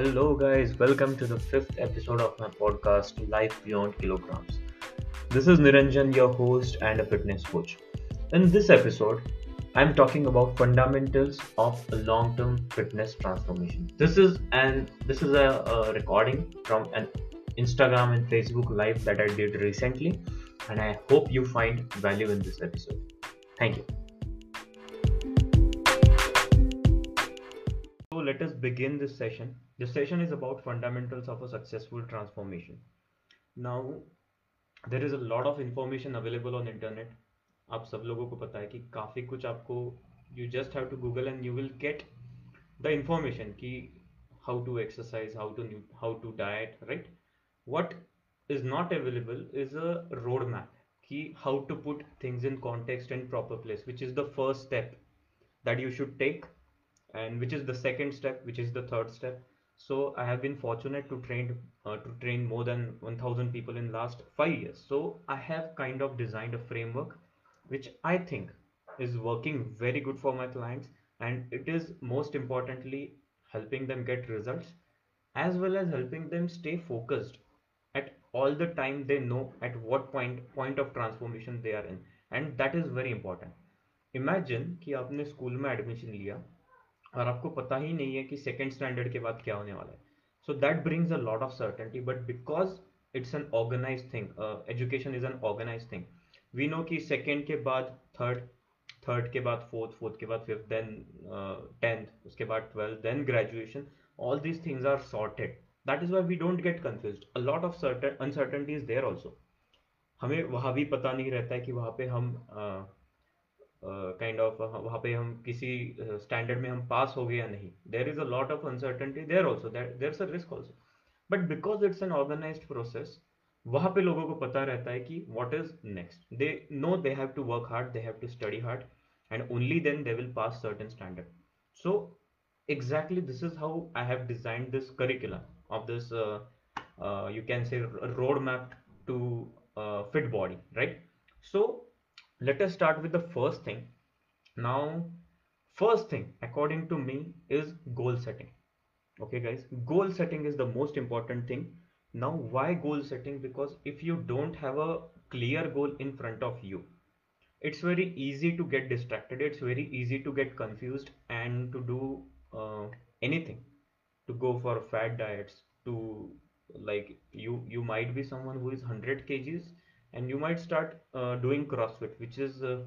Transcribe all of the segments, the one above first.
Hello, guys. Welcome to the fifth episode of my podcast, Life Beyond Kilograms. This is Niranjan, your host and a fitness coach. In this episode, I'm talking about fundamentals of a long-term fitness transformation. This is an this is a, a recording from an Instagram and Facebook live that I did recently, and I hope you find value in this episode. Thank you. So let us begin this session This session is about fundamentals of a successful transformation. Now, there is a lot of information available on internet. आप सब लोगों को पता है कि काफ़ी कुछ आपको you just have to Google and you will get the information कि how to exercise, how to how to diet, right? What is not available is a roadmap कि how to put things in context and proper place, which is the first step that you should take and which is the second step which is the third step so i have been fortunate to train uh, to train more than 1000 people in last 5 years so i have kind of designed a framework which i think is working very good for my clients and it is most importantly helping them get results as well as helping them stay focused at all the time they know at what point point of transformation they are in and that is very important imagine कि आपने school में admission लिया और आपको पता ही नहीं है कि सेकेंड स्टैंडर्ड के बाद क्या होने वाला है। So that brings a lot of certainty but because it's an organise thing education is an organise thing we know कि सेकेंड के बाद थर्ड थर्ड के बाद फोर्थ फोर्थ के बाद फिफ्थ देन टेंथ उसके बाद twelfth then graduation all these things are sorted that is why we don't get confuse a lot of certain uncertainty is there also हमें वहाँ भी पता नहीं रहता है कि वहाँ पे हम uh, काइंड ऑफ वहाँ पे हम किसी स्टैंडर्ड में हम पास हो गए या नहीं there is a lot of uncertainty there also there a risk also but because it's an organise process वहाँ पे लोगों को पता रहता है कि what is next they know they have to work hard they have to study hard and only then they will pass certain standard so exactly this is how i have designed this curriculum of this uh, uh, you can say roadmap to uh, fit body right so let us start with the first thing. Now first thing according to me is goal setting. Okay guys? Goal setting is the most important thing. Now why goal setting? Because if you don't have a clear goal in front of you it's very easy to get distracted it's very easy to get confused and to do uh, anything. To go for fat diets to like you you might be someone who is 100 kgs and you might start uh, doing CrossFit, which is uh,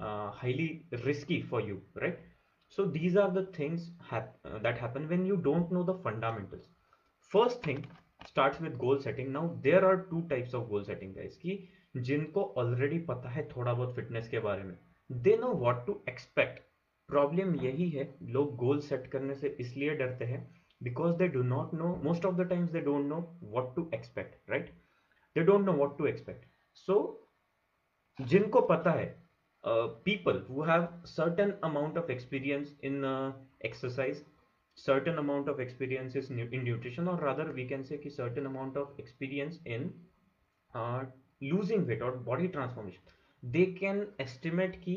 uh, highly risky for you, right? So these are the things hap uh, that happen when you don't know the fundamentals. First thing starts with goal setting. Now there are two types of goal setting, guys. कि जिनको already पता है थोड़ा बहुत fitness के बारे में they know what to expect problem यही है लोग गोल सेट करने से इसलिए डरते हैं because they do not know most of the times they don't know what to expect right they don't know what to expect so जिनको पता है people who have certain amount of experience in exercise certain amount of experience in nutrition और rather we can say certain amount of experience in losing weight और body transformation they can estimate की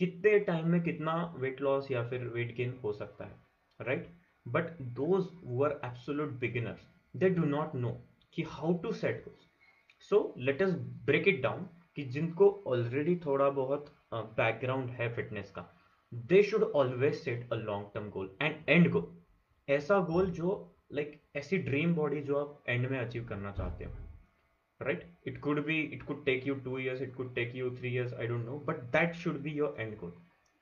कितने time में कितना weight loss या फिर weight gain हो सकता है right but those were absolute beginners they do not know कि how to set goals so let us break it down कि जिनको ऑलरेडी थोड़ा बहुत बैकग्राउंड uh, है फिटनेस का they should always set a long term goal and end goal ऐसा goal जो like like, ऐसी ड्रीम बॉडी जो आप एंड में अचीव करना चाहते हो right it could be it could take you two years it could take you three years I don't know but that should be your end goal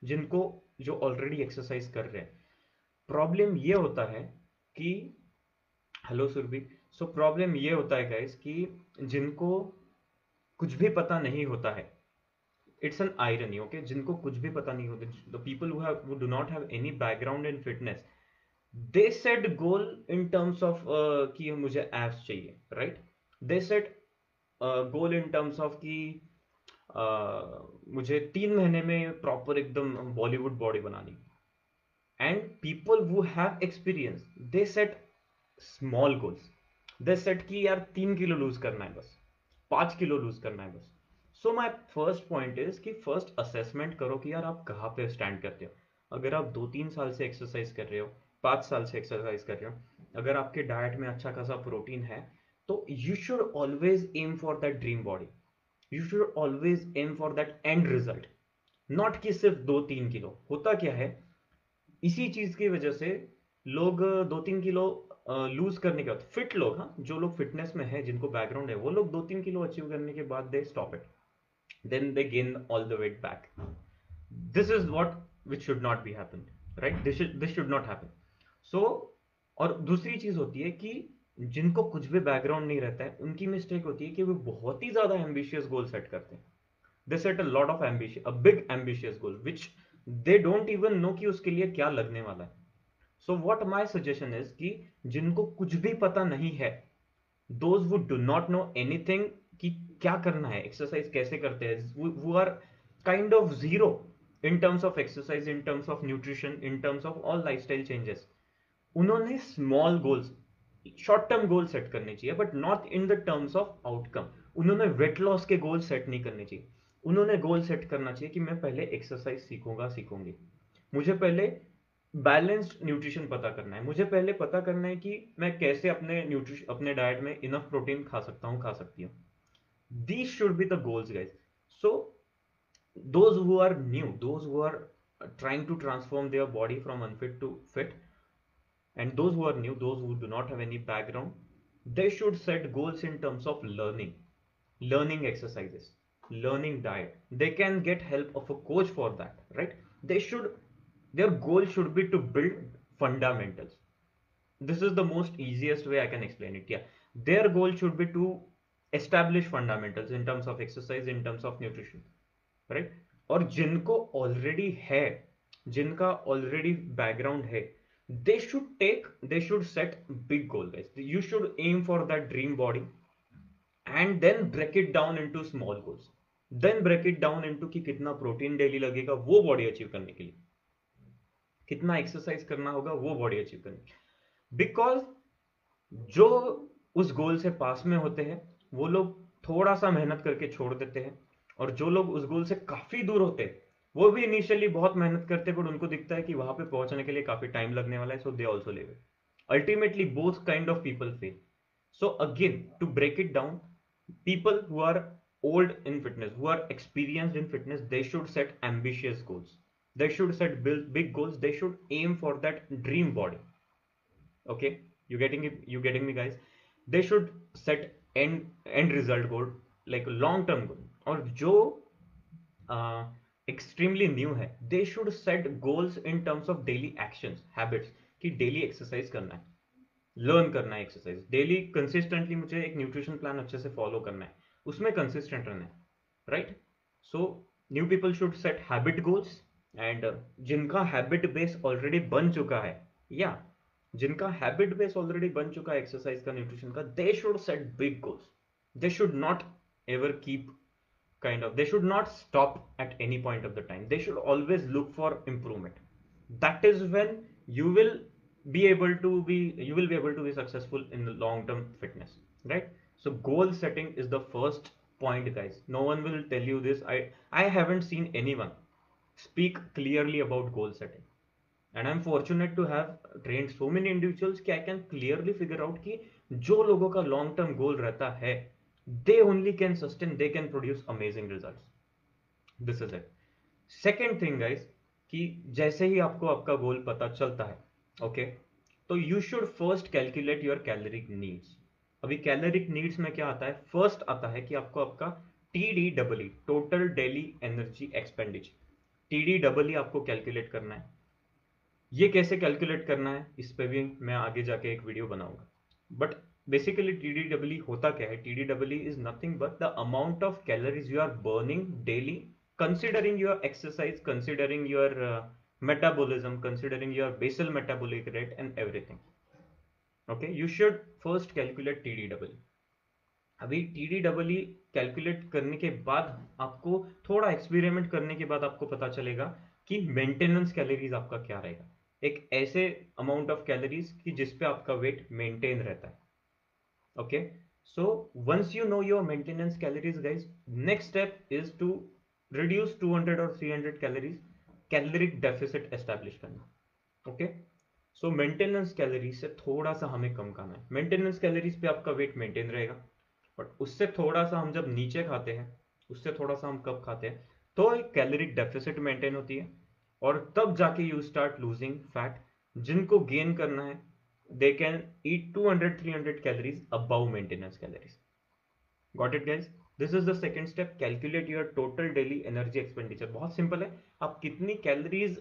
जिनको जो already exercise कर रहे हैं। प्रॉब्लम ये होता है कि हेलो सुरभि सो प्रॉब्लम ये होता है गाइस कि जिनको कुछ भी पता नहीं होता है इट्स एन आयरनी ओके जिनको कुछ भी पता नहीं होता the people who do not have any background in fitness they set goal in terms of कि मुझे एप्स चाहिए right they set goal in terms of कि uh, मुझे तीन महीने में प्रॉपर एकदम बॉलीवुड बॉडी बनानी। And people who have experience they set small goals they set की यार तीन किलो लूज करना है बस। पाँच किलो लूज करना है बस। So my first point is कि फ़र्स्ट असेसमेंट करो कि यार आप कहाँ पे स्टैंड करते हो। अगर आप दो तीन साल से एक्सरसाइज कर रहे हो, पाँच साल से एक्सरसाइज कर रहे हो, अगर आपके डाइट में अच्छा खासा प्रोटीन है तो you should always aim for that dream body you should always aim for that end result not कि सिर्फ़ दो तीन किलो। होता क्या है? इसी चीज़ की वजह से लोग दो तीन किलो लूज करने के बाद फिट लोग हाँ जो लोग फिटनेस में है, जिनको बैकग्राउंड है, वो लोग दो तीन किलो अचीव करने के बाद they stop it then they gain all the weight back this is what which should not be happen right this should not happen so और दूसरी चीज़ होती है कि जिनको कुछ भी बैकग्राउंड नहीं रहता है, उनकी मिस्टेक होती है कि वो बहुत ही ज़्यादा एम्बिशियस गोल सेट करते हैं. They set a lot of ambitious a big ambitious goal which they don't even know कि उसके लिए क्या लगने वाला है. So what my suggestion is कि जिनको कुछ भी पता नहीं है those would do not know anything कि क्या करना है एक्सरसाइज कैसे करते हैं? वो are kind of zero in terms of exercise in terms of nutrition in terms of all life style changes उन्होंने small goals short term goal set करने चाहिए but not in the terms of outcome उन्होंने weight loss के goal set नहीं करने चाहिए। उन्होंने goal set करना चाहिए कि मैं पहले एक्सरसाइज सीखूँगा, सीखूँगी। मुझे पहले बैलेंस्ड न्यूट्रिशन पता करना है। मुझे पहले पता करना है कि मैं कैसे अपने न्यूट्रिशन अपने डाइट में इनफ प्रोटीन खा सकता हूँ, खा सकती हूँ। These should be the goals guys so those who are new those who are trying to transform their body from unfit to fit and those who are new those who do not have any background they should set goals in terms of learning learning exercises learning diet they can get help of a coach for that right they should their goal should be to build fundamentals this is the most easiest way i can explain it yeah their goal should be to establish fundamentals in terms of exercise in terms of nutrition right और जिनको already है जिनका already background है they should take they should set big goal guys you should aim for that dream body and then break it down into small goals then break it down into कि कितना protein daily लगेगा वो body achieve करने के लिए कितना exercise करना होगा, वो बॉडी अचीव करने। बिकॉज़ जो उस गोल से पास में होते हैं, वो लोग थोड़ा सा मेहनत करके छोड़ देते हैं और जो लोग उस गोल से काफ़ी दूर होते हैं, वो भी इनिशियली बहुत मेहनत करते हैं बट उनको दिखता है कि वहाँ पे पहुँचने के लिए काफ़ी टाइम लगने वाला है so they also leave ultimately both kind of people fail so again to break it down people who are old in fitness, who are experienced in fitness, they should set ambitious goals. They should set big goals. They should aim for that dream body. Okay? You getting it? You getting me, guys? They should set end end result goal, like long term goal. और जो extremely new है they should set goals in terms of daily actions habits कि daily exercise करना है. Learn करना है exercise daily consistently मुझे एक न्यूट्रिशन प्लान अच्छे से फॉलो करना है. उसमें कंसिस्टेंट रहना है. Right so new people should set habit goals and जिनका हैबिट बेस ऑलरेडी बन चुका है या जिनका हैबिट बेस ऑलरेडी बन चुका है एक्सरसाइज का न्यूट्रिशन का they should set big goals they should not ever keep kind of they should not stop at any point of the time they should always look for improvement that is when you will be able to be you will be able to be successful in the long term fitness right so goal setting is the first point guys no one will tell you this i i haven't seen anyone speak clearly about goal setting and i'm fortunate to have trained so many individuals कि i can clearly figure out कि जो लोगों का long term goal रहता है they only can sustain they can produce amazing results this is it second thing guys कि जैसे ही आपको आपका गोल पता चलता है ओके okay, तो you should first calculate your caloric needs अभी कैलोरिक नीड्स में क्या आता है फ़र्स्ट आता है कि आपको आपका T D double total daily energy expenditure T D double ही आपको कैलकुलेट करना है। ये कैसे कैलकुलेट करना है, इस पर भी मैं आगे जाके एक वीडियो बनाऊँगा। But basically T D W होता क्या है? T D W is nothing but the amount of calories you are burning daily considering your exercise considering your metabolism considering your basal metabolic rate and everything okay you should first calculate T D W अभी T D double E calculate करने के बाद आपको थोड़ा experiment करने के बाद आपको पता चलेगा कि मेंटेनेंस कैलोरीज आपका क्या रहेगा। एक ऐसे अमाउंट ऑफ़ कैलोरीज कि जिसपे आपका वेट मेंटेन रहता है। Okay? So, once you know your maintenance calories, guys, next step is to reduce 200 or 300 calories caloric deficit establish करना। ओके सो मेंटेनेंस कैलोरीज से थोड़ा सा हमें कम करना है। मेंटेनेंस कैलोरीज पे आपका वेट मेंटेन रहेगा। बट उससे थोड़ा सा हम जब नीचे खाते हैं, उससे थोड़ा सा हम कब खाते हैं तो एक कैलोरिक डेफिसिट मेंटेन होती है और तब जाके यू स्टार्ट लूजिंग फैट जिनको गेन करना है they can eat 200 300 calories above maintenance calories got it guys this is the second step calculate your total daily energy expenditure बहुत सिंपल है। आप कितनी कैलोरीज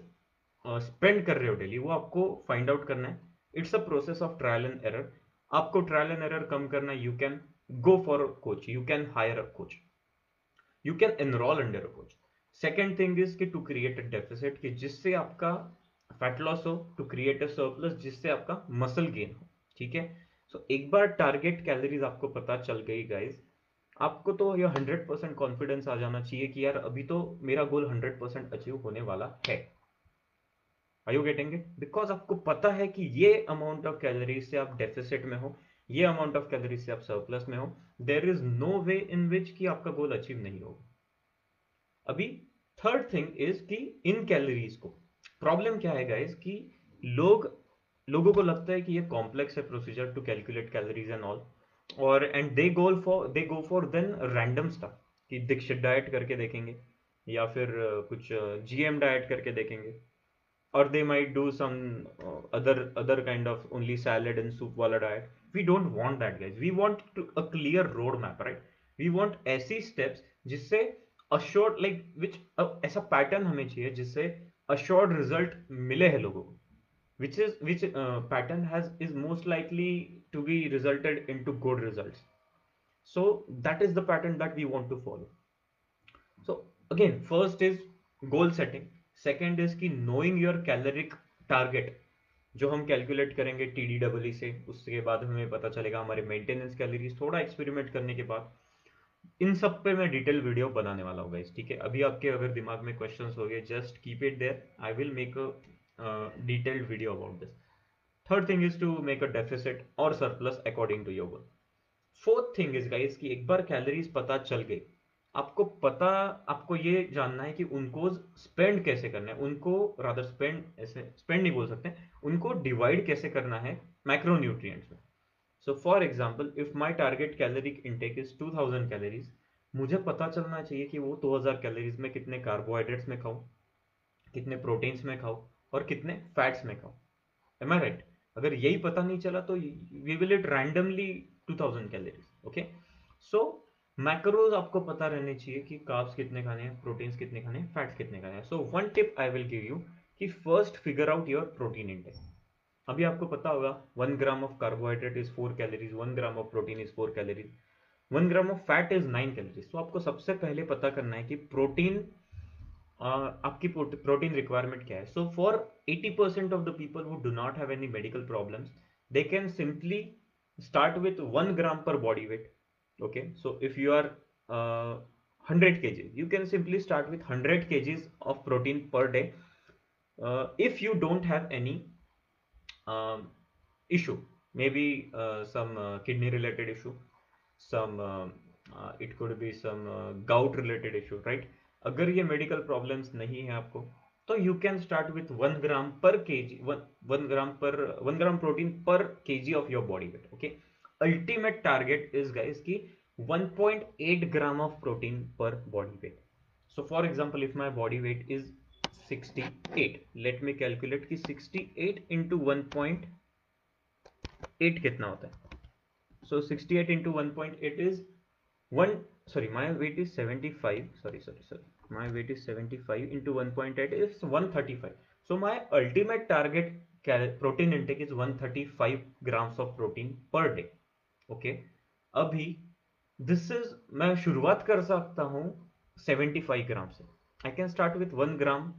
स्पेंड कर रहे हो डेली वो आपको फाइंड आउट करना है। It's a process of trial and error आपको ट्रायल एंड एरर कम करना you can go for coach you can hire a coach you can enrol under a coach second thing is कि to create a deficit कि जिससे आपका fat loss हो to create a surplus जिससे आपका muscle gain हो ठीक है? सो so, एक बार टारगेट कैलोरीज आपको पता चल गई गाइज़ आपको तो यह हंड्रेड परसेंट कॉन्फिडेंस आ जाना चाहिए कि यार अभी तो मेरा गोल हंड्रेड परसेंट अचीव होने वाला है। Are you getting it because आपको पता है कि ये अमाउंट ऑफ़ कैलोरीज से आप डेफिसिट में हो। ये अमाउंट ऑफ़ कैलोरीज से आप सरप्लस में हो देर इज़ नो वे इन विच कि आपका गोल अचीव नहीं होगा। अभी थर्ड थिंग इज़ कि इन कैलोरीज को। प्रॉब्लम क्या है गाइस कि लोग, लोगों को लगता है कि ये कॉम्प्लेक्स है procedure to calculate calories and all और and they goal for they go for then random stuff कि दीक्षित डाइट करके देखेंगे, या फिर, कुछ जीएम डाइट करके देखेंगे। or they might do some uh, other other kind of only salad and soup wala diet we don't want that guys we want to, a clear roadmap right we want ऐसी steps जिससे assured like which uh, ऐसा pattern हमें चाहिए जिससे assured result मिले हैं लोगों को which is which uh, pattern has is most likely to be resulted into good results so that is the pattern that we want to follow so again first is goal setting Second is की knowing your caloric target जो हम calculate करेंगे T D W से, उसके बाद हमें पता चलेगा हमारे मेंटेनेंस कैलोरीज थोड़ा एक्सपेरिमेंट करने के बाद, इन सब पे मैं डिटेल वीडियो बनाने वाला हूँ ठीक है? अभी आपके अगर दिमाग में क्वेश्चन हो गए just keep it there I will make a detailed video about this third thing is to make a deficit और surplus according to your goal fourth thing is guys कि एक बार कैलोरीज पता चल गई आपको पता, आपको ये जानना है कि उनको स्पेंड कैसे करना है, उनको रादर स्पेंड ऐसे स्पेंड नहीं बोल सकते, उनको डिवाइड कैसे करना है मैक्रोन्यूट्रिएंट्स में। So for example if my target caloric intake is 2000 calories मुझे पता चलना चाहिए कि वो 2000 कैलोरीज में कितने कार्बोहाइड्रेट्स में खाऊं, कितने प्रोटीन्स में खाऊं और कितने फैट्स में खाऊं। एम आई राइट अगर यही पता नहीं चला तो we will it randomly 2000 calories okay so macros आपको पता रहने चाहिए कि कार्ब्स कितने खाने हैं प्रोटीन्स कितने खाने हैं फैट्स कितने खाने हैं। So one tip I will give you कि first figure out your protein intake अभी आपको पता होगा one gram of carbohydrate is four calories one gram of protein is four calories one gram of fat is nine calories तो आपको सबसे पहले पता करना है कि प्रोटीन आपकी प्रोटीन रिक्वायरमेंट क्या है। So for 80 percent of the people वो do not have any medical problems they can simply start with one gram per body weight okay so if you are uh, 100 kg you can simply start with 100 kgs of protein per day uh, if you don't have any um, issue maybe uh, some uh, kidney related issue some uh, uh, it could be some gout related issue right अगर ये medical problems नहीं है आपको तो you can start with one gram per K G one gram पर one gram protein per K G of your body weight okay ultimate target is guys ki 1.8 gram of protein per body weight so for example if my body weight is 68 let me calculate ki 68 into 1.8 कितना होता है so 68 into 1.8 is 1 sorry my weight is 75 sorry sorry sorry my weight is 75 into 1.8 is 135 so my ultimate target protein intake is 135 grams of protein per day okay अभी this is मैं शुरुआत कर सकता हूँ 75 gram से। I can start with one gram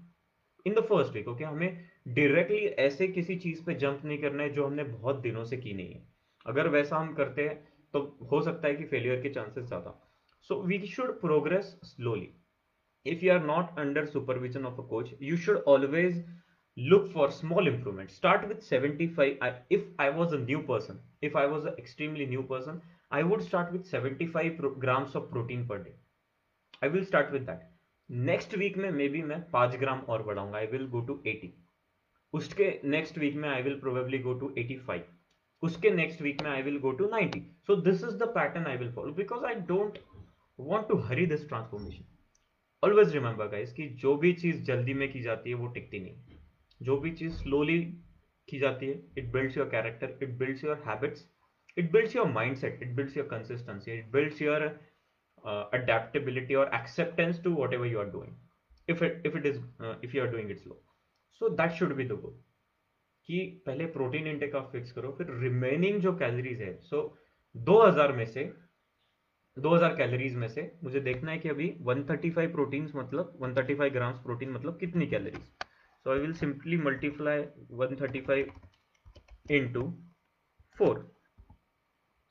in the first week okay हमें directly ऐसे किसी चीज़ पे जंप नहीं करना है जो हमने बहुत दिनों से की नहीं है। अगर वैसा हम करते हैं तो हो सकता है कि फेलियर के चांसेस ज़्यादा। So we should progress slowly if you are not under supervision of a coach you should always look for small improvement start with 75 I, if i was a new person if i was an extremely new person i would start with 75 grams of protein per day i will start with that next week में maybe मैं 5 ग्राम और बढ़ाऊँगा आई will go to 80 उसके next week में I will probably go to 85 उसके next week में I will go to 90 so this is the pattern I will follow because I don't want to hurry this transformation always remember guys कि जो भी चीज़ जल्दी में की जाती है वो टिकती नहीं जो भी चीज़ स्लोली की जाती है it builds your character it builds your habits it builds your mindset it builds your consistency it builds your adaptability और acceptance to whatever you are doing if it is if you are doing it slow so that should be the goal कि पहले protein intake आप fix करो फिर remaining जो calories है so so, 2000 में से 2000 कैलोरीज में से मुझे देखना है कि अभी 135 प्रोटीन्स मतलब 135 ग्राम्स प्रोटीन मतलब कितनी calories so I will simply multiply 135 into 4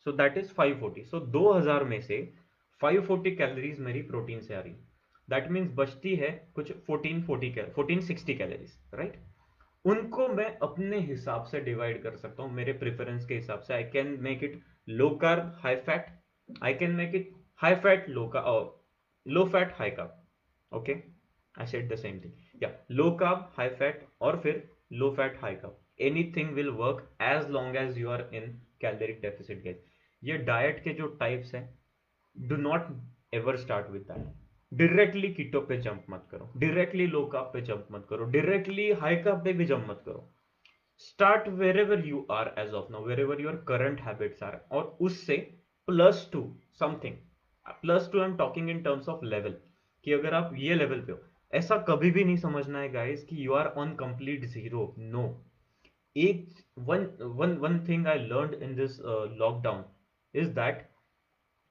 so that is 540 so 2000 में से 540 कैलोरीज मेरी प्रोटीन से आ रही। दैट मीन्स बचती है कुछ 1440 1460 कैलोरीज राइट उनको मैं अपने हिसाब से डिवाइड कर सकता हूँ, मेरे प्रेफरेंस के हिसाब से। I can make it low carb high fat I can make it high fat low का low fat high carb okay I said the same thing या लो कार्ब हाई फैट और फिर low fat high carb anything will work as long as you are in caloric deficit guys ये diet के जो types हैं do not ever start with that directly keto पे jump मत करो. Directly लो काप पे जंप मत करो. डायरेक्टली हाई काप पे भी जंप मत करो. Start wherever you are as of now wherever your current habits are और उससे plus two something plus two I am talking in terms of level कि अगर आप ये लेवल पे हो ऐसा कभी भी नहीं समझना है गाइस कि you are on complete zero no एक one one one thing I learn in this lockdown is that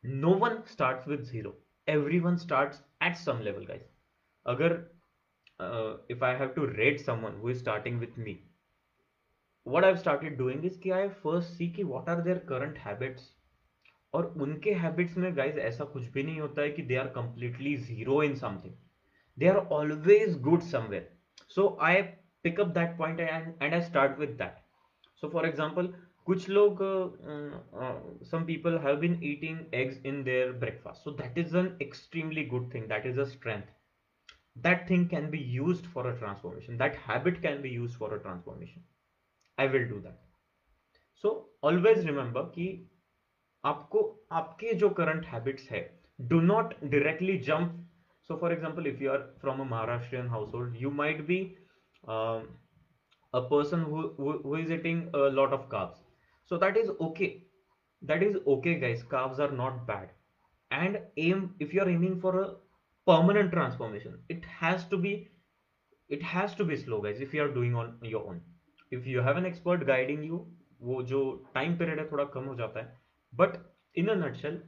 no one start with zero everyone start at some level guys अगर if I have to read someone who is starting with me what I've started doing is कि I first see की what are their current habits और उनके habits में guys ऐसा कुछ भी नहीं होता है कि they are completely zero in something they are always good somewhere so I pick up that point and I start with that so for example कुछ लोग some people have been eating eggs in their breakfast so that is an extremely good thing that is a strength that thing can be used for a transformation that habit can be used for a transformation i will do that so always remember कि आपको आपके जो current habits है do not directly jump so for example if you are from a maharashtrian household you might be uh, a person who, who, who is eating a lot of carbs so that is okay that is okay guys carbs are not bad and aim if you are aiming for a permanent transformation it has to be it has to be slow guys if you are doing on your own if you have an expert guiding you वो जो time period है थोड़ा कम हो जाता है but in a nutshell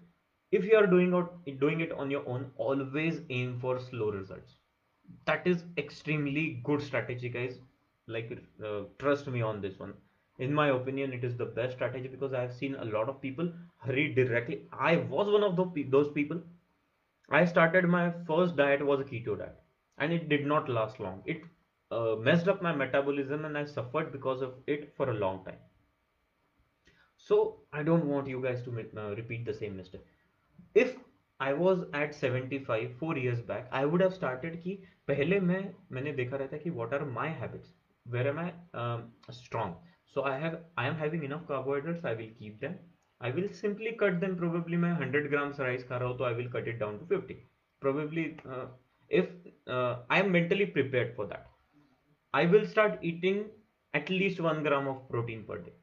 if you are doing out doing it on your own always aim for slow results. That is extremely good strategy guys. Like uh, trust me on this one. In my opinion it is the best strategy because i have seen a lot of people hurry directly. I was one of those people. I started my first diet was a keto diet and it did not last long. It uh, messed up my metabolism and i suffered because of it for a long time. So i don't want you guys to uh, repeat the same mistake if I was at 75 four years back I would have started कि पहले मैं मैंने देखा रहता कि what are my habits where am I um, strong so i have i am having enough carbohydrates i will keep them i will simply cut them probably my 100 grams rice kha raha i will cut it down to 50 probably uh, if uh, i am mentally prepared for that i will start eating at least 1 gram of protein per day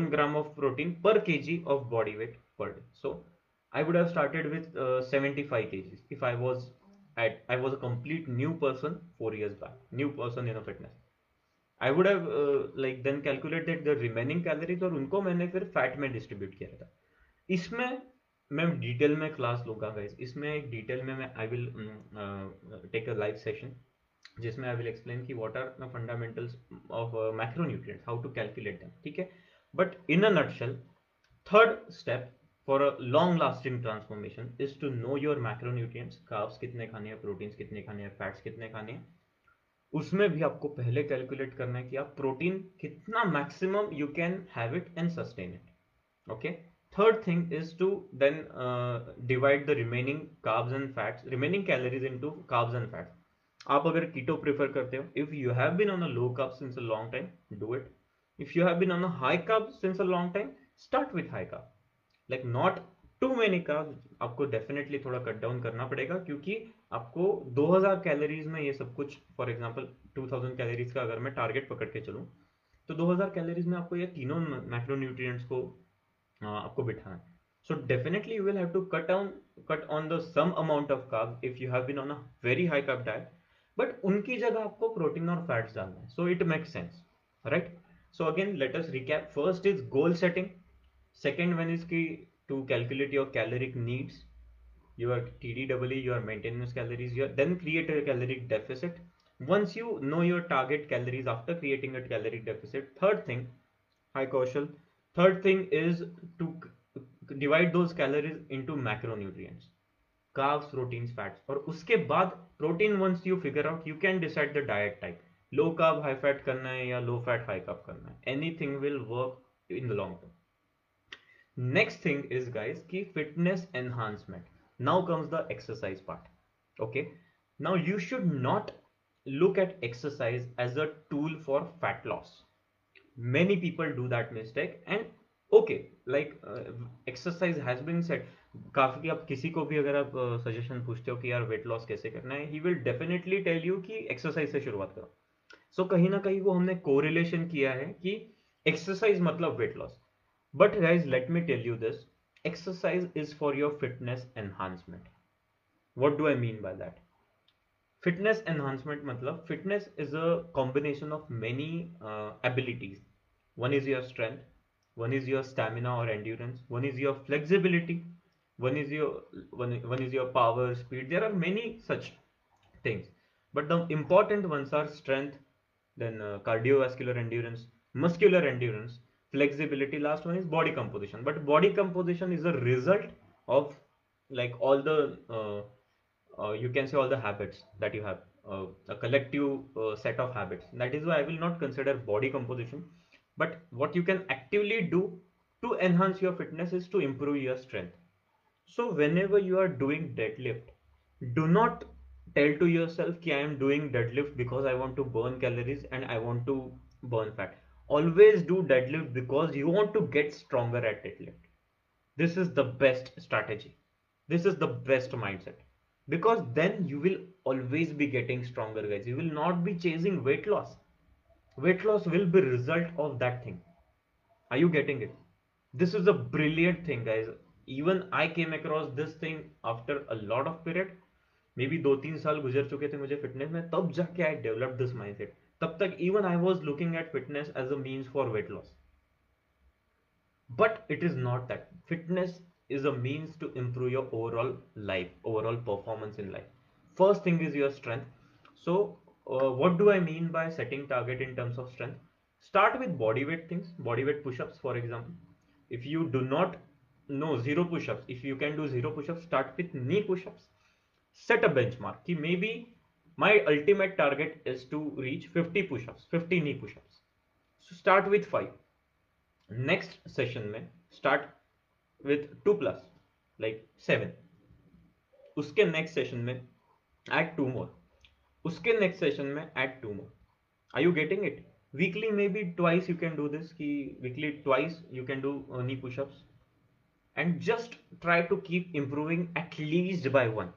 1 gram of protein per kg of body weight per day so i would have started with uh, 75 kgs if i was at i was a complete new person 4 years back new person in a fitness. I would have like then calculated the remaining calories और उनको मैंने फिर fat में distribute किया था इसमें मैं detail में क्लास लूँगा गाइस इसमें एक डिटेल में मैं I will take a live session जिसमें आई विल एक्सप्लेन कि what are the fundamentals of macronutrients how to calculate them ठीक है? But in a nutshell third step for a long lasting transformation is to know your macronutrients carbs कितने खाने हैं proteins कितने खाने हैं fats कितने खाने हैं। उसमें भी आपको पहले कैलकुलेट करना है कि आप प्रोटीन कितना maximum you can have it and sustain it okay third thing is to then divide the remaining carbs and fats remaining calories into carbs and fats आप अगर कीटो प्रेफर करते हो if you have been on a low carb since a long time do it if you have been on a high carb since a long time start with high carb like not too many carb आपको definitely थोड़ा cut down करना पड़ेगा, क्योंकि आपको 2000 calories में ये सब कुछ फॉर एग्जांपल 2000 कैलोरीज का अगर मैं टारगेट पकड़ के चलूँ तो 2000 कैलोरीज में आपको ये तीनों मैक्रोन्यूट्रिएंट्स को आपको बिठाना है। So, definitely you will have to cut down, cut on the some amount of carb if you have been on a very high carb diet, but उनकी जगह आपको प्रोटीन और फैट्स डालना है। So it makes sense right so again let us recap first is goal setting Second one is key to calculate your caloric needs your TDEE, your maintenance calories, your, then create a caloric deficit. Once you know your target calories after creating a caloric deficit, third thing, hi Kaushal, third thing is to divide those calories into macronutrients, carbs, proteins, fats. और उसके बाद protein once you figure out, you can decide the diet type. Low carb, high fat करना है या low fat, high carb करना है. Anything will work in the long term. Next thing is guys की fitness enhancement now comes the exercise part okay now you should not look at exercise as a tool for fat loss many people do that mistake and okay like exercise has been set काफ़ी आप किसी को भी अगर आप suggestion uh, पूछते हो कि यार वेट लॉस कैसे करना है he will definitely tell you कि एक्सरसाइज से शुरुआत करो। सो so, कहीं ना कहीं वो हमने कोरिलेशन किया है कि एक्सरसाइज मतलब weight loss But guys, let me tell you this. Exercise is for your fitness enhancement. What do I mean by that? Fitness enhancement matlab, fitness is a combination of many uh, abilities. One is your strength, one is your stamina or endurance, one is your flexibility, one is your one, one is your power, speed. There are many such things. But the important ones are strength, then uh, cardiovascular endurance, muscular endurance, flexibility last one is body composition. But body composition is a result of like all the uh, uh, you can say all the habits that you have uh, a collective uh, set of habits. That is why i will not consider body composition. But what you can actively do to enhance your fitness is to improve your strength. So whenever you are doing deadlift do not tell to yourself ki i am doing deadlift because i want to burn calories and i want to burn fat always do deadlift because you want to get stronger at deadlift this is the best strategy this is the best mindset because then you will always be getting stronger guys you will not be chasing weight loss weight loss will be result of that thing are you getting it this is a brilliant thing guys even i came across this thing after a lot of period maybe दो तीन साल गुजर चुके थे मुझे fitness में तब जाके आई डेवलप दिस माइंडसेट तब तक even I was looking at fitness as a means for weight loss. But it is not that. Fitness is a means to improve your overall life, overall performance in life. First thing is your strength. So, uh, what do I mean by setting target in terms of strength? Start with body weight things, body weight push-ups, for example. If you do not know zero push-ups, if you can do zero push-ups, start with knee push-ups. Set a benchmark. Maybe my ultimate target is to reach 50 push-ups 50 knee push-ups. So start with 5 next session mein start with 2 plus like 7 uske next session mein add 2 more. uske next session mein add 2 more. Are you getting it? Weekly maybe twice you can do this ki weekly twice you can do uh, knee push-ups. And just try to keep improving at least by one.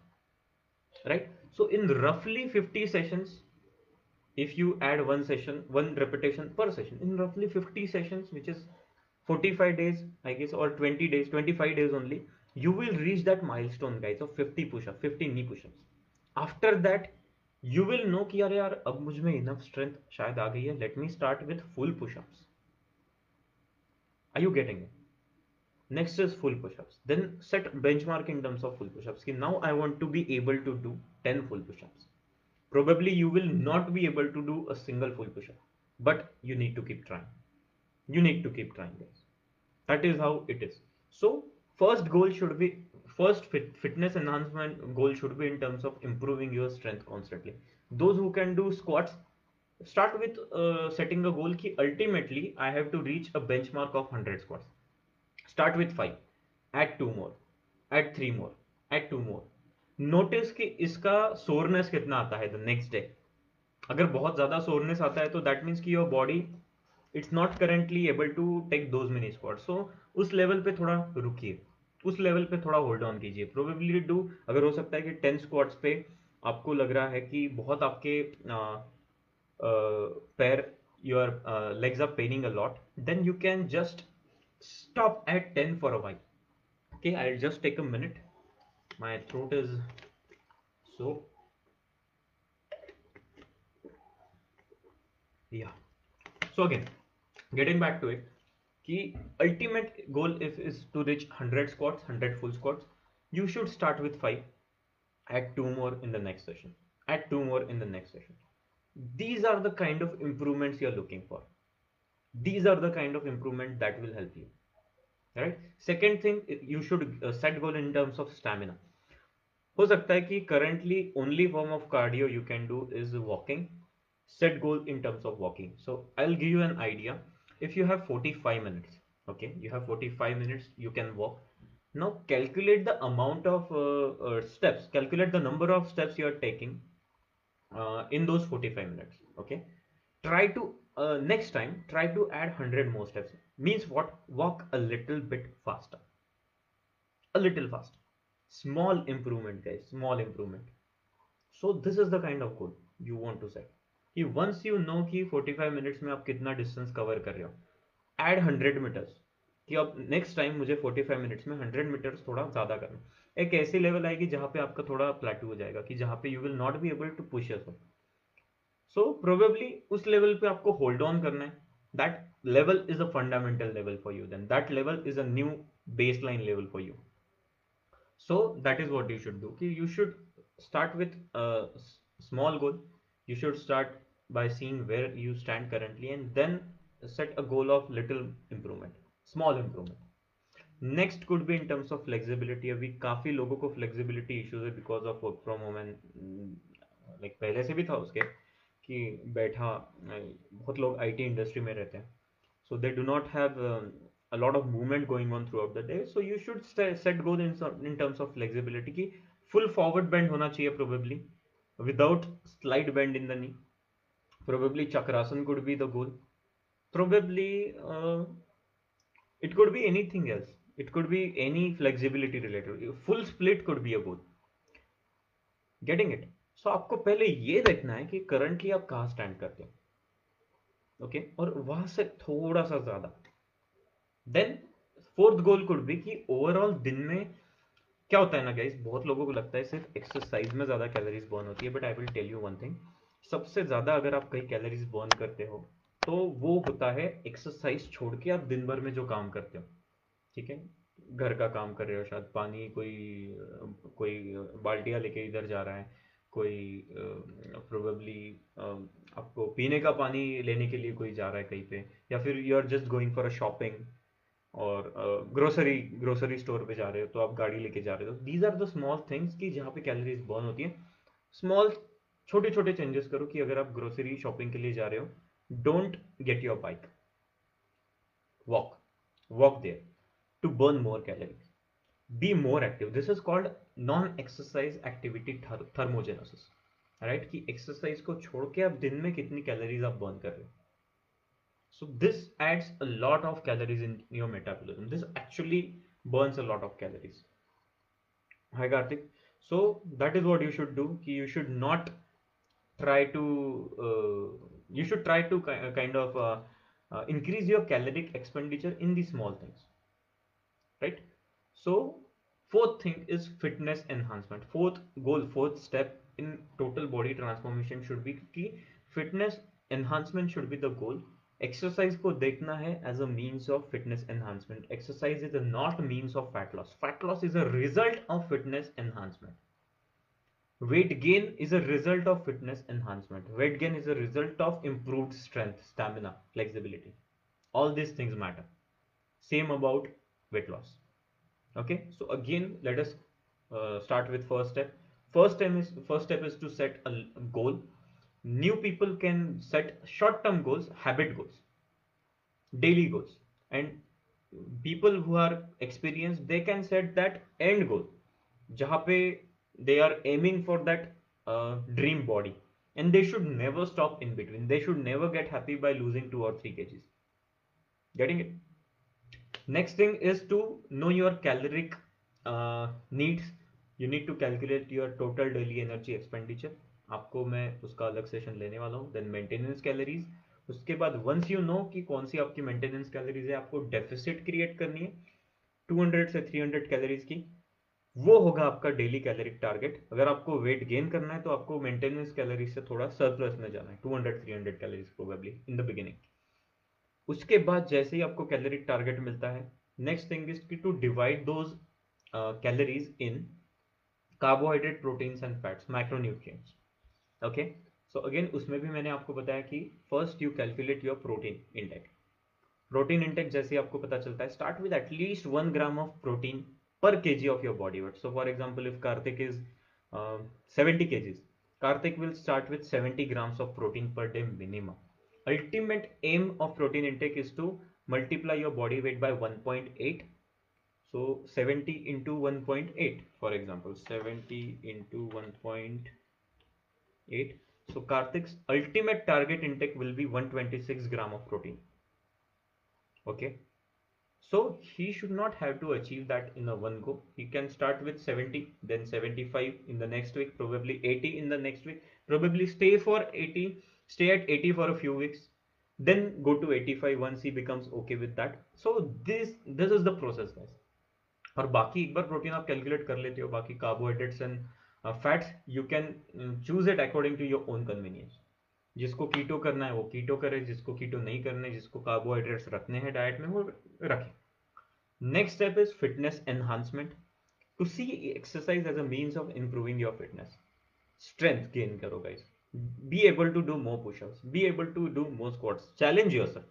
Right so in roughly 50 sessions, if you add one session, one repetition per session, in roughly 50 sessions, which is 45 days, I guess, or 20 days, 25 days only, you will reach that milestone, guys, of 50 push-ups, 50 knee push-ups. After that, you will know कि यार यार अब मुझ में enough strength शायद आ गई है let me start with full pushups are you getting it Next is full push-ups. Then set benchmark in terms of full push-ups. Now i want to be able to do 10 full push-ups. Probably you will not be able to do a single full push-up but you need to keep trying. You need to keep trying guys. That is how it is. So first goal should be first fit, fitness enhancement goal should be in terms of improving your strength constantly. Those who can do squats start with uh, setting a goal key ultimately i have to reach a benchmark of 100 squats start with 5 add 2 more. Add 3 more. Add 2 more. Notice कि इसका soreness कितना आता है the next day अगर बहुत ज़्यादा soreness आता है तो दैट मीन्स कि your body it's not currently able to take those mini squat so उस लेवल पे थोड़ा रुकिए. उस लेवल पे थोड़ा होल्ड ऑन कीजिए. प्रोबेबली डू अगर हो सकता है कि टेन स्क्वाट्स पे आपको लग रहा है कि बहुत आपके पैर your legs are paining a lot then you can just stop at 10 for a while. Okay i'll just take a minute. My throat is so yeah. So again getting back to it key ultimate goal if is to reach 100 squats 100 full squats. You should start with 5 add two more in the next session. Add two more in the next session. These are the kind of improvements you're looking for these are the kind of improvement that will help you right second thing you should uh, set goal in terms of stamina हो सकता है कि currently only form of cardio you can do is walking set goal in terms of walking so i'll give you an idea if you have 45 minutes okay you have 45 minutes you can walk now calculate the amount of uh, uh, steps calculate the number of steps you are taking uh, in those 45 minutes okay try to uh, next time try to add 100 more steps means what walk a little bit faster a little faster small improvement guys small improvement so this is the kind of goal you want to set कि once you know कि 45 minutes में आप कितना distance cover कर रहे हो add 100 meters कि अब नेक्स्ट टाइम मुझे 45 मिनट्स में 100 मीटर्स थोड़ा ज़्यादा करना एक ऐसी लेवल आएगी जहाँ पे आपका थोड़ा प्लेटू हो जाएगा कि जहाँ पे you will not be able to push yourself so probably उस लेवल पे आपको होल्ड ऑन करना है. That level is a fundamental level for you then that level is a new base level for you so that is what you should do कि you should start with small goal you should start by seeing where you stand currently and then set a goal of little improvement small improvement next could भी in terms of flexibility अभी काफ़ी लोगों को flexibility issues है because of work from home and like पहले से भी था उसके. कि बैठा बहुत लोग आई टी इंडस्ट्री में रहते हैं। So they do not have a lot of movement going on throughout the day so you should set goal in terms of flexibility की फुल फॉरवर्ड बैंड होना चाहिए probably without slight bend in the knee probably chakrasana could be the goal probably it could be anything else it could be any flexibility related full split could be a goal getting it so आपको पहले ये देखना है कि currently आप कहाँ stand करते हो। ओके? और वहाँ से थोड़ा सा ज़्यादा। देन फोर्थ गोल कुड भी कि ओवरऑल दिन में क्या होता है ना गाइस बहुत लोगों को लगता है सिर्फ़ एक्सरसाइज में ज़्यादा कैलोरीज बर्न होती है but I will tell you one thing सबसे ज़्यादा अगर आप कहीं कैलोरीज बर्न करते हो तो वो होता है एक्सरसाइज छोड़ के आप दिन भर में जो काम करते हो। ठीक है? घर का काम कर रहे हो शायद, पानी कोई कोई बाल्टियाँ लेके इधर जा रहा है। कोई प्रोबेबली आपको पीने का पानी लेने के लिए कोई जा रहा है कहीं पे, या फिर you are just going for a shopping और ग्रोसरी ग्रोसरी स्टोर पे जा रहे हो तो आप गाड़ी लेके जा रहे हो। These are the small things कि जहाँ पे कैलोरीज बर्न होती है। स्मॉल छोटे छोटे चेंजेस करो कि अगर आप ग्रोसरी शॉपिंग के लिए जा रहे हो don't get your bike walk walk there to burn more calories be more active this is called non exercise activity thermogenesis right कि एक्सरसाइज को छोड़ के आप दिन में कितनी कैलोरीज आप बर्न कर रहे हो so this adds a lot of calories in your metabolism this actually lot of calories hi karthik so that is what you should do you should not try to uh, you should try to kind of uh, uh, increase your caloric expenditure in the small things right so fourth thing is fitness enhancement fourth goal fourth step in total body transformation should be कि fitness enhancement should be the goal exercise को देखना है as a means of fitness enhancement exercise is a not means of fat loss fat loss is a result of fitness enhancement weight gain is a result of fitness enhancement weight gain is a result of improved strength stamina flexibility all these things matter same about weight loss okay? So again let us uh, start with first step. First step is first step is to set a goal. New people can set short-term goals habit goals daily goals. And people who are experienced they can set that end goal jahan pe they are aiming for that uh, dream body. And they should never stop in between. They should never get happy by losing 2 or 3 kgs. Getting it? Next thing is to know your caloric uh, needs. You need to calculate your total daily energy expenditure. आपको मैं उसका अलग session लेने वाला हूँ then maintenance calories उसके बाद once you no कि कौन सी आपकी मेंटेनेंस कैलोरीज है आपको डेफिसिट क्रिएट करनी है 200 से 300 कैलोरीज की वो होगा आपका डेली कैलोरिक टारगेट अगर आपको वेट गेन करना है तो आपको मेंटेनेंस कैलोरीज से थोड़ा सरप्लस में जाना है 200 300 calories probably in the beginning उसके बाद जैसे ही आपको कैलोरिक टारगेट मिलता है next thing is to divide those calories in carbohydrate proteins and fats micronutrients okay so again उसमें भी मैंने आपको बताया कि first you calculate your protein intake protein intake जैसे आपको पता चलता है start with at least one gram of protein per kg of your body weight. So for example if Karthik is seventy 70 kgs, Karthik will start with 70 grams of protein per day minimum. Ultimate aim of protein intake is to multiply your body weight by 1.8. So 70 into 1.8, for example, 70 into 1.8. So Karthik's ultimate target intake will be 126 gram of protein. Okay so he should not have to achieve that in a one go. He can start with 70, then 75 in the next week, probably 80 in the next week, probably stay for 80, stay at 80 for a few weeks, then go to 85 once he becomes okay with that. So this this is the process guys. और बाकी एक बार protein आप calculate कर लेते हो बाकी carbohydrates and fats you can choose it according to your own convenience जिसको keto करना है वो कीटो करे जिसको कीटो नहीं करना है जिसको कार्बोहाइड्रेट्स रखने हैं डाइट में वो रखें। Next step is fitness enhancement to see exercise as a means of improving your fitness strength gain करो guys be able to do more push-ups. Be able to do more squats. Challenge yourself.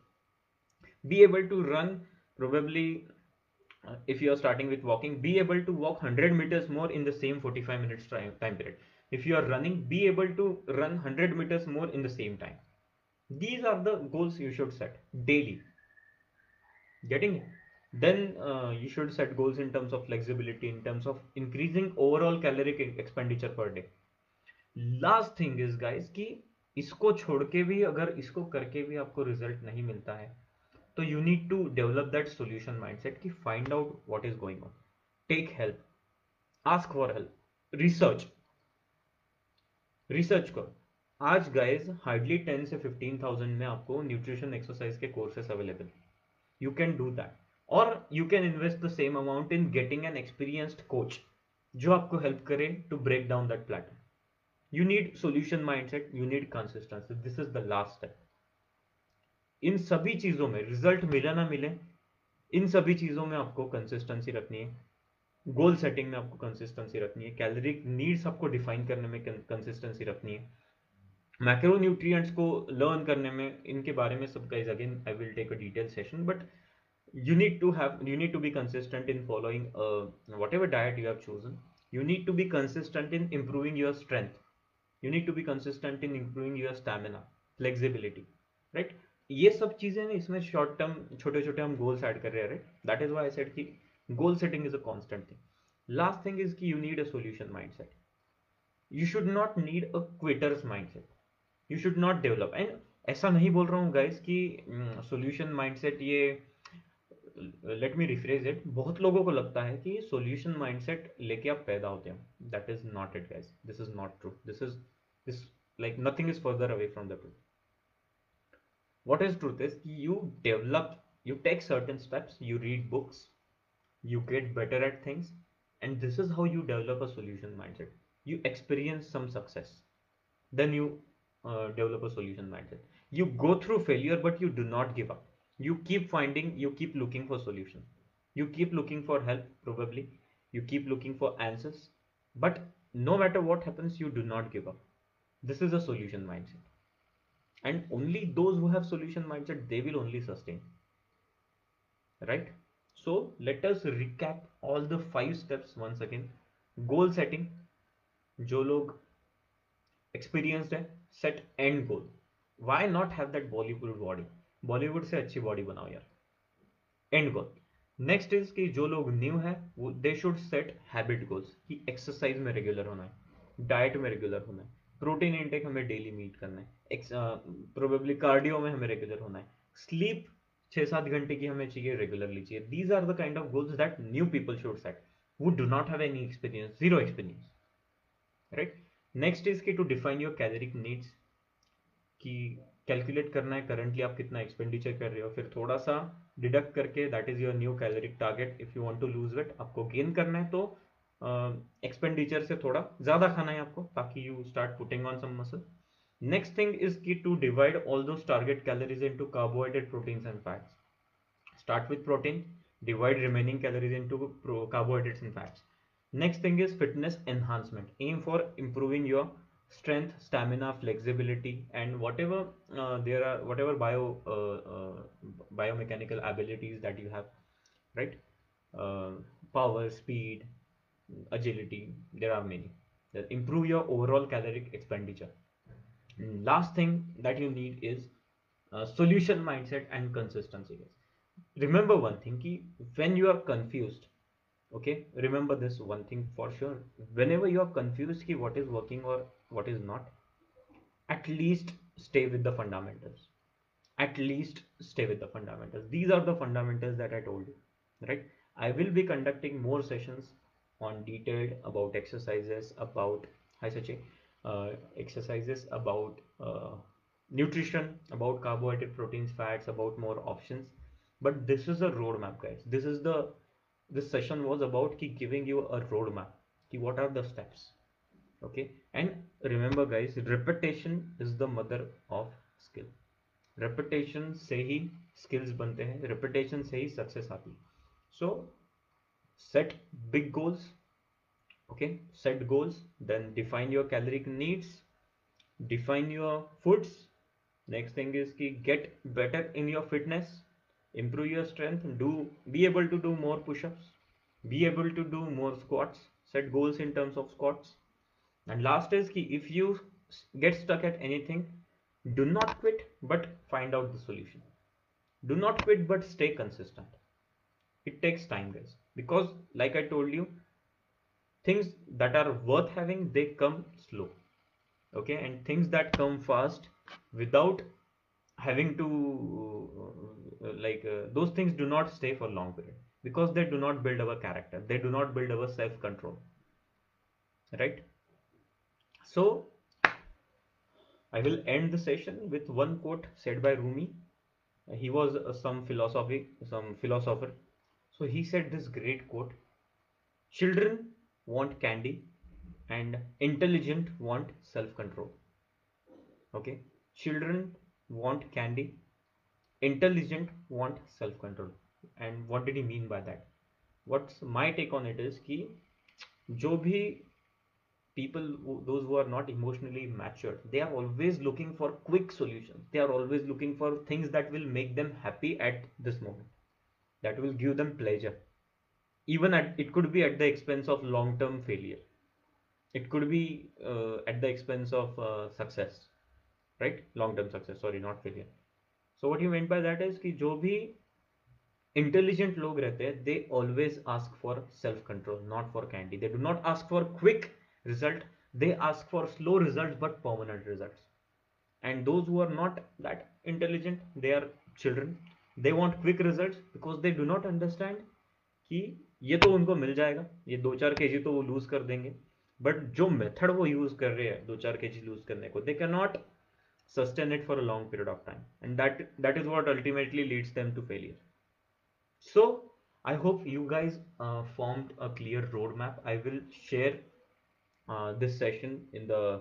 Be able to run probably uh, if you are starting with walking be able to walk 100 meters more in the same 45 minutes time, period. If you are running be able to run 100 meters more in the same time. These are the goals you should set daily. Getting it? Then uh, you should set goals in terms of flexibility in terms of increasing overall caloric expenditure per day last thing is guys कि इसको छोड़ के भी, अगर इसको करके भी आपको रिज़ल्ट नहीं मिलता है तो you need to develop that solution mindset कि find out what is going on take help ask for help research research करो. आज गाइज़ हार्डली टेन से फिफ्टीन थाउज़ेंड में आपको न्यूट्रिशन एक्सरसाइज के courses available you can do that और you can invest the same amount in getting an experienced coach जो आपको help करे to break down that platform you need solution mindset you need consistency this is the last step in सभी चीज़ों में result मिले ना मिले इन सभी चीज़ों में आपको कंसिस्टेंसी रखनी है। गोल सेटिंग में आपको कंसिस्टेंसी रखनी है। कैलोरिक नीड्स आपको डिफाइन करने में कंसिस्टेंसी रखनी है। मैक्रो न्यूट्रिएंट्स को लर्न करने में इनके बारे में सब guys again I will take a detail session but you need to have you need to be consistent in following uh, whatever diet you have chosen. You need to be consistent in improving your strength. You need to be consistent in improving your stamina, flexibility, right? ये सब चीज़ें इसमें short term छोटे छोटे हम goals add कर रहे हैं right that is why set कि goal setting is a constant thing last thing is कि you need a solution mindset you should not need a quitters mindset you should not develop and ऐसा नहीं बोल रहा हूँ गाइज़ कि solution mindset ये लेट मी रिफ्रेज इट बहुत लोगों को लगता है कि सॉल्यूशन माइंडसेट लेके आप पैदा होते हैं that is not it guys this is not true this is this like nothing is further away from the truth what is truth is you develop you take certain steps you read books you get better at things and this is how you develop a solution mindset you experience some success then you uh, develop a solution mindset you go through failure but you do not give up you keep finding you keep looking for solution you keep looking for help probably you keep looking for answers but no matter what happens you do not give up this is a solution mindset and only those who have solution mindset they will only sustain right so let us recap all the five steps once again goal setting जो लोग experienced है set end goal why not have that Bollywood body Bollywood से अच्छी body बनाओ यार। And goal next is कि जो लोग न्यू है, वो they should set habit goals कि एक्सरसाइज में रेगुलर होना है डाइट में रेगुलर होना है प्रोटीन इंटेक हमें डेली मीट करना है प्रोबेबली कार्डियो में हमें रेगुलर होना है स्लीप छह सात घंटे की हमें चाहिए रेगुलरली चाहिए। These are the kind of goals that new people should set who do not have any experience, zero experience, right? Next is कि to define your caloric needs कि कैलकुलेट करना है करंटली आप कितना एक्सपेंडिचर कर रहे हो फिर थोड़ा सा डिडक्ट करके that is your new caloric target if you want to lose weight आपको गेन करना है तो एक्सपेंडिचर uh, से थोड़ा ज़्यादा खाना है आपको ताकि you start putting on some muscle next thing is की to divide all those target calories into carbohydrate proteins and fats start with protein divide remaining calories into carbohydrates and fats. Next thing is fitness enhancement. Aim for improving your strength stamina flexibility and whatever uh, there are whatever bio uh, uh, biomechanical abilities that you have right? Uh, power speed agility there are many. That improve your overall caloric expenditure. And last thing that you need is solution mindset and consistency. Remember one thing when you are confused okay remember this one thing for sure. Whenever you are confused ki what is working or what is not at least stay with the fundamentals. At least stay with the fundamentals. These are the fundamentals that i told you right? I will be conducting more sessions on detailed about exercises about hi sachi uh, exercises about uh, nutrition about carbohydrate proteins fats about more options. But this is a roadmap guys. This is the this session was about keep giving you a roadmap ki what are the steps okay and remember guys repetition is the mother of skill repetition से ही skills बनते हैं repetition से ही success आती है so set big goals okay set goals then define your caloric needs define your foods next thing is ki get better in your fitness improve your strength do be able to do more push-ups be able to do more squats set goals in terms of squats. And last is key if you get stuck at anything do not quit but find out the solution. Do not quit but stay consistent. It takes time guys. Because like i told you things that are worth having they come slow. Okay? And things that come fast without having to like uh, those things do not stay for long period. Because they do not build our character. They do not build our self control right? So i will end the session with one quote said by rumi. He was uh, some philosophy some philosopher. So he said this great quote. Children want candy and intelligent want self control okay? Children want candy intelligent want self control and what did he mean by that? What's my take on it is ki jo bhi people those who are not emotionally matured they are always looking for quick solutions. They are always looking for things that will make them happy at this moment. That will give them pleasure. Even at it could be at the expense of long term failure. It could be uh, at the expense of uh, success. Right? Long term success. Sorry not failure so what you mean by that is कि जो भी intelligent लोग रहते हैं they always ask for self control not for candy they do not ask for quick result they ask for slow result but permanent result and those who are not that intelligent they are children they want quick result because they do not understand कि ये तो उनको मिल जाएगा। ये दो चार के जी तो वो लूज कर देंगे। बट जो मेथड वो यूज़ कर रहे हैं, दो चार के जी लूज करने को they can not sustain it for a long period of time and that that is what ultimately leads them to failure so i hope you guys uh, formed a clear roadmap i will share uh, this session in the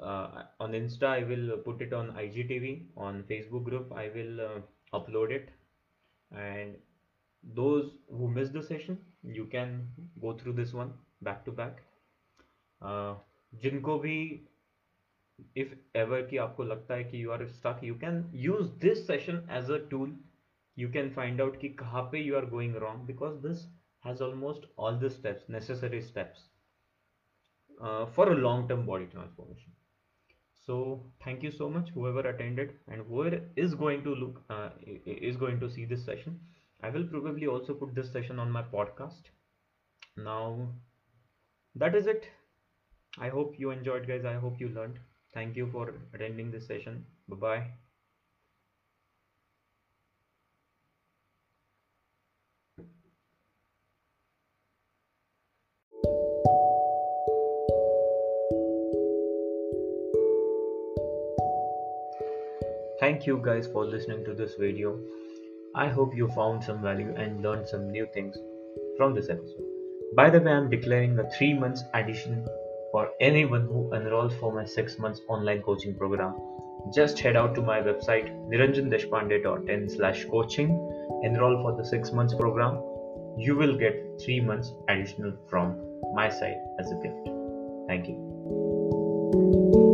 uh, on insta i will put it on igtv on facebook group i will uh, upload it and those who missed the session you can go through this one back to back uh, जिनको भी if ever कि आपको लगता है कि you are stuck you can use this session as a tool you can find out कि कहाँ पे you are going wrong because this has almost all the steps necessary steps uh, for a long term body transformation so thank you so much whoever attended and whoever is going to look uh, is going to see this session I will probably also put this session on my podcast. Now, that is it. I hope you enjoyed, guys. I hope you learned. Thank you for attending this session. Bye bye. Thank you guys for listening to this video. I hope you found some value and learned some new things from this episode. By the way, I'm declaring a 3 months addition for anyone who enrolls for my 6 months online coaching program. Just head out to my website niranjandeshpande.in slash coaching, enroll for the 6 months program. You will get 3 months additional from my side as a gift. Thank you.